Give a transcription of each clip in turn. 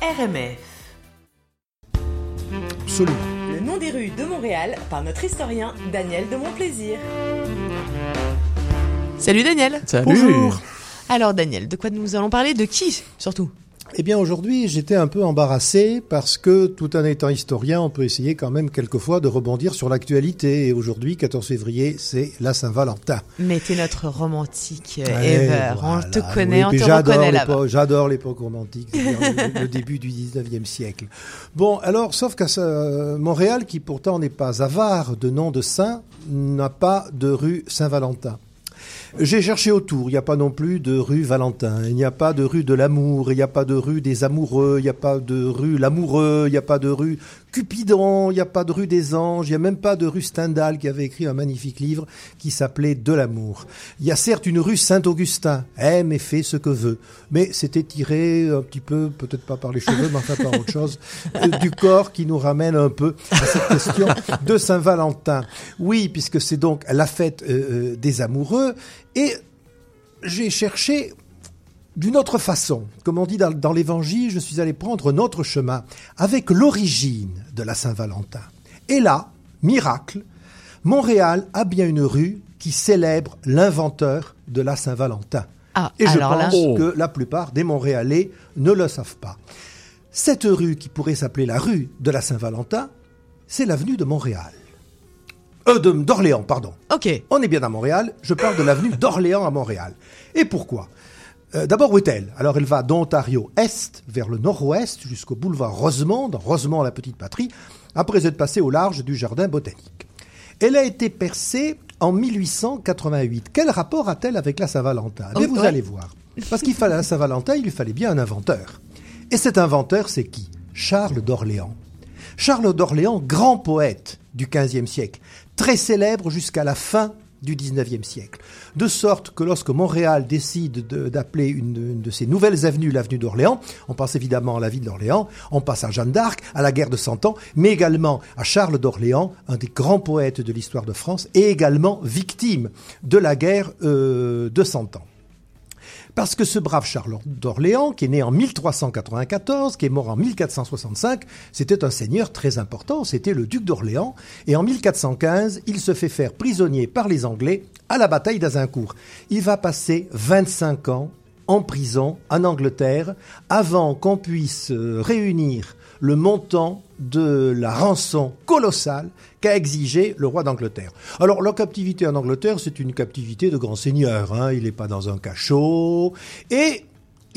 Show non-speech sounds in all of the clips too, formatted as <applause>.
RMF. Absolument. Le nom des rues de Montréal par notre historien Daniel de Montplaisir. Salut Daniel. Salut. Bonjour. Alors Daniel, de quoi nous allons parler? De qui surtout? Eh bien aujourd'hui j'étais un peu embarrassé parce que tout en étant historien on peut essayer quand même quelquefois de rebondir sur l'actualité et aujourd'hui 14 février c'est la Saint-Valentin. Mais t'es notre romantique euh, Ouais, ever. voilà. on te connaît, Oui, on te j'adore reconnaît là-bas. J'adore l'époque romantique, le, le début du 19e siècle. Bon, alors, sauf qu'à ce- Montréal, qui pourtant n'est pas avare de noms de saints, n'a pas de rue Saint-Valentin. J'ai cherché autour, il n'y a pas non plus de rue Valentin, il n'y a pas de rue de l'amour, il n'y a pas de rue des amoureux, il n'y a pas de rue l'amoureux, il n'y a pas de rue Cupidon, il n'y a pas de rue des anges, il n'y a même pas de rue Stendhal qui avait écrit un magnifique livre qui s'appelait De l'amour. Il y a certes une rue Saint-Augustin, aime et fait ce que veut, mais c'était tiré un petit peu, peut-être pas par les cheveux, mais enfin par autre chose, euh, du corps qui nous ramène un peu à cette question de Saint-Valentin. Oui, puisque c'est donc la fête euh, euh, des amoureux, et j'ai cherché d'une autre façon. Comme on dit dans, dans l'Évangile, je suis allé prendre notre chemin avec l'origine de la Saint-Valentin. Et là, miracle, Montréal a bien une rue qui célèbre l'inventeur de la Saint-Valentin. Ah, Et je là, pense Oh. que la plupart des Montréalais ne le savent pas. Cette rue qui pourrait s'appeler la rue de la Saint-Valentin, c'est l'avenue de Montréal. Euh, d'Orléans, pardon. ok. On est bien à Montréal, je parle de l'avenue d'Orléans à Montréal. Et pourquoi? Euh, D'abord, où est-elle? Alors, elle va d'Ontario Est vers le nord-ouest jusqu'au boulevard Rosemont, dans Rosemont, la petite patrie, après être passée au large du jardin botanique. Elle a été percée en 1888. Quel rapport a-t-elle avec la Saint-Valentin? Mais Oh, vous allez voir. Parce qu'il fallait à la Saint-Valentin, il lui fallait bien un inventeur. Et cet inventeur, c'est qui? Charles d'Orléans. Charles d'Orléans, grand poète du XVe siècle, très célèbre jusqu'à la fin du XIXe siècle. De sorte que lorsque Montréal décide de- d'appeler une, une de ses nouvelles avenues l'avenue d'Orléans, on pense évidemment à la ville d'Orléans, on passe à Jeanne d'Arc, à la guerre de Cent Ans, mais également à Charles d'Orléans, un des grands poètes de l'histoire de France, et également victime de la guerre euh, de Cent Ans. Parce que ce brave Charles d'Orléans, qui est né en 1394, qui est mort en 1465, c'était un seigneur très important, c'était le duc d'Orléans, et en 1415, il se fait faire prisonnier par les Anglais à la bataille d'Azincourt. Il va passer 25 ans en prison en Angleterre avant qu'on puisse euh, réunir le montant de la rançon colossale qu'a exigé le roi d'Angleterre. Alors la captivité en Angleterre, c'est une captivité de grand seigneur. Hein. Il n'est pas dans un cachot. Et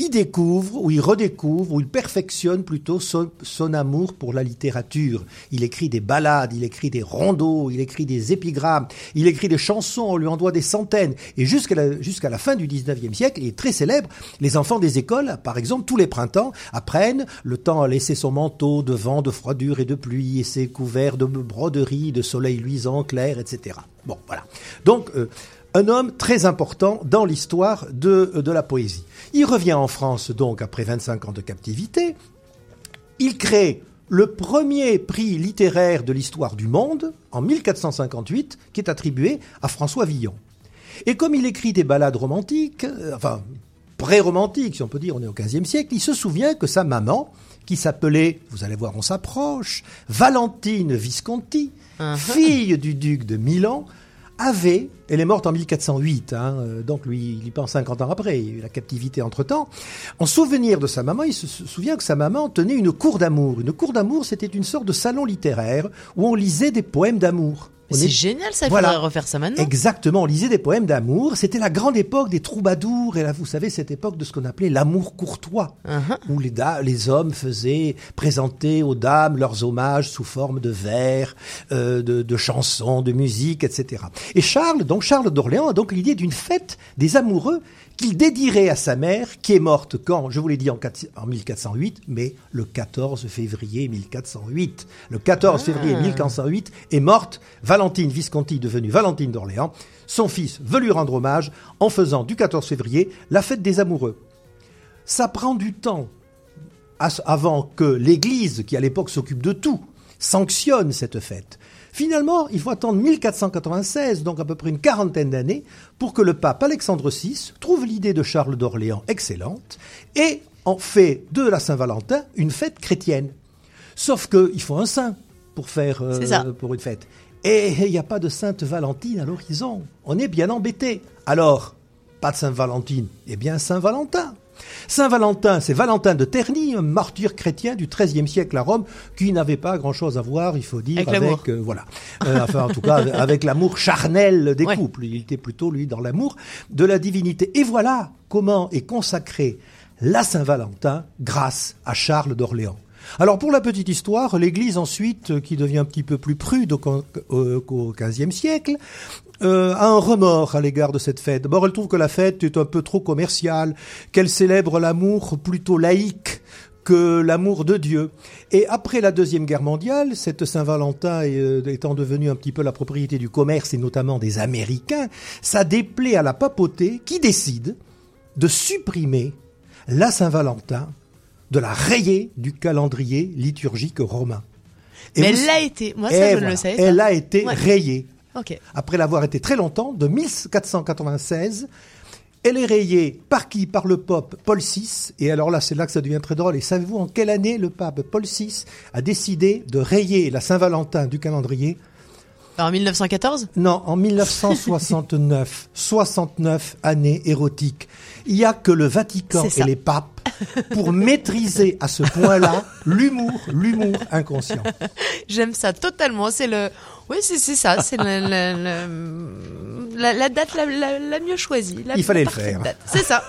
il découvre, ou il redécouvre, ou il perfectionne plutôt son, amour pour la littérature. Il écrit des ballades, il écrit des rondeaux, il écrit des épigrammes, il écrit des chansons, on lui en doit des centaines. Et jusqu'à la, la fin du 19e siècle, il est très célèbre. Les enfants des écoles, par exemple, tous les printemps, apprennent le temps à laisser son manteau de vent, de froidure et de pluie, et ses couverts de broderie, de soleil luisant, clair, etc. Bon, voilà. Donc, euh, un homme très important dans l'histoire de, de la poésie. Il revient en France donc après 25 ans de captivité. Il crée le premier prix littéraire de l'histoire du monde en 1458 qui est attribué à François Villon. Et comme il écrit des ballades romantiques, euh, enfin pré-romantiques si on peut dire, on est au XVe siècle, il se souvient que sa maman, qui s'appelait, vous allez voir on s'approche, Valentine Visconti, Uh-huh. fille du duc de Milan, avait, elle est morte en 1408, hein, euh, donc lui, il y pense 50 ans après, il y a eu la captivité entre-temps. En souvenir de sa maman, il se sou- souvient que sa maman tenait une cour d'amour. Une cour d'amour, c'était une sorte de salon littéraire où on lisait des poèmes d'amour. C'est est- génial ça, il Voilà. faudrait refaire ça maintenant. Exactement, on lisait des poèmes d'amour. C'était la grande époque des troubadours, et là, vous savez, cette époque de ce qu'on appelait l'amour courtois, Uh-huh. où les, hommes faisaient présenter aux dames leurs hommages sous forme de vers, euh, de, de chansons, de musique, etc. Et Charles, donc Charles d'Orléans, a donc l'idée d'une fête des amoureux qu'il dédierait à sa mère, qui est morte quand, je vous l'ai dit en, quatre- en 1408, mais le 14 février 1408. Le 14 février 1408 est morte Valentine Visconti, devenue Valentine d'Orléans. Son fils veut lui rendre hommage en faisant du 14 février la fête des amoureux. Ça prend du temps avant que l'Église, qui à l'époque s'occupe de tout, sanctionne cette fête. Finalement, il faut attendre 1496, donc à peu près une quarantaine d'années, pour que le pape Alexandre VI trouve l'idée de Charles d'Orléans excellente et en fait de la Saint-Valentin une fête chrétienne. Sauf qu'il faut un saint pour faire euh, pour une fête. Et il n'y a pas de Sainte Valentine à l'horizon. On est bien embêté. Alors, pas de Sainte Valentine, eh bien Saint Valentin. Saint Valentin, c'est Valentin de Terny, un martyr chrétien du XIIIe siècle à Rome, qui n'avait pas grand-chose à voir, il faut dire, Avec euh, voilà, Euh, enfin en tout cas <laughs> avec l'amour charnel des Ouais. couples. Il était plutôt lui dans l'amour de la divinité. Et voilà comment est consacrée la Saint-Valentin grâce à Charles d'Orléans. Alors pour la petite histoire, l'Église ensuite, euh, qui devient un petit peu plus prude au, XVe siècle, euh, a un remords à l'égard de cette fête. D'abord, elle trouve que la fête est un peu trop commerciale, qu'elle célèbre l'amour plutôt laïque que l'amour de Dieu. Et après la Deuxième Guerre mondiale, cette Saint-Valentin euh, étant devenue un petit peu la propriété du commerce et notamment des Américains, ça déplaît à la papauté qui décide de supprimer la Saint-Valentin, de la rayer du calendrier liturgique romain. Et Mais vous- elle l'a été. Moi, et ça, je voilà, le savais pas. Elle a été Ouais. rayée. Après l'avoir été très longtemps, de 1496, elle est rayée par qui? Par le pape Paul VI. Et alors là, c'est là que ça devient très drôle. Et savez-vous en quelle année le pape Paul VI a décidé de rayer la Saint-Valentin du calendrier? En 1914 Non, en 1969. 69 <laughs> années érotiques. Il n'y a que le Vatican et les papes <laughs> pour maîtriser à ce point-là l'humour, l'humour inconscient. J'aime ça totalement. C'est le. Oui, c'est c'est ça. C'est la, date la, la, la mieux choisie. La Il fallait le faire. date. C'est ça.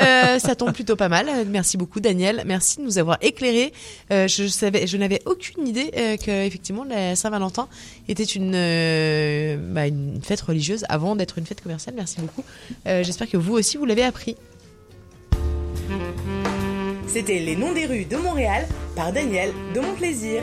Euh, ça tombe plutôt pas mal. Merci beaucoup, Daniel. Merci de nous avoir éclairé. Euh, je savais, je n'avais aucune idée euh, que effectivement la Saint-Valentin était une euh, bah, une fête religieuse avant d'être une fête commerciale. Merci beaucoup. Euh, J'espère que vous aussi vous l'avez appris. C'était Les Noms des rues de Montréal par Daniel de Mon Plaisir.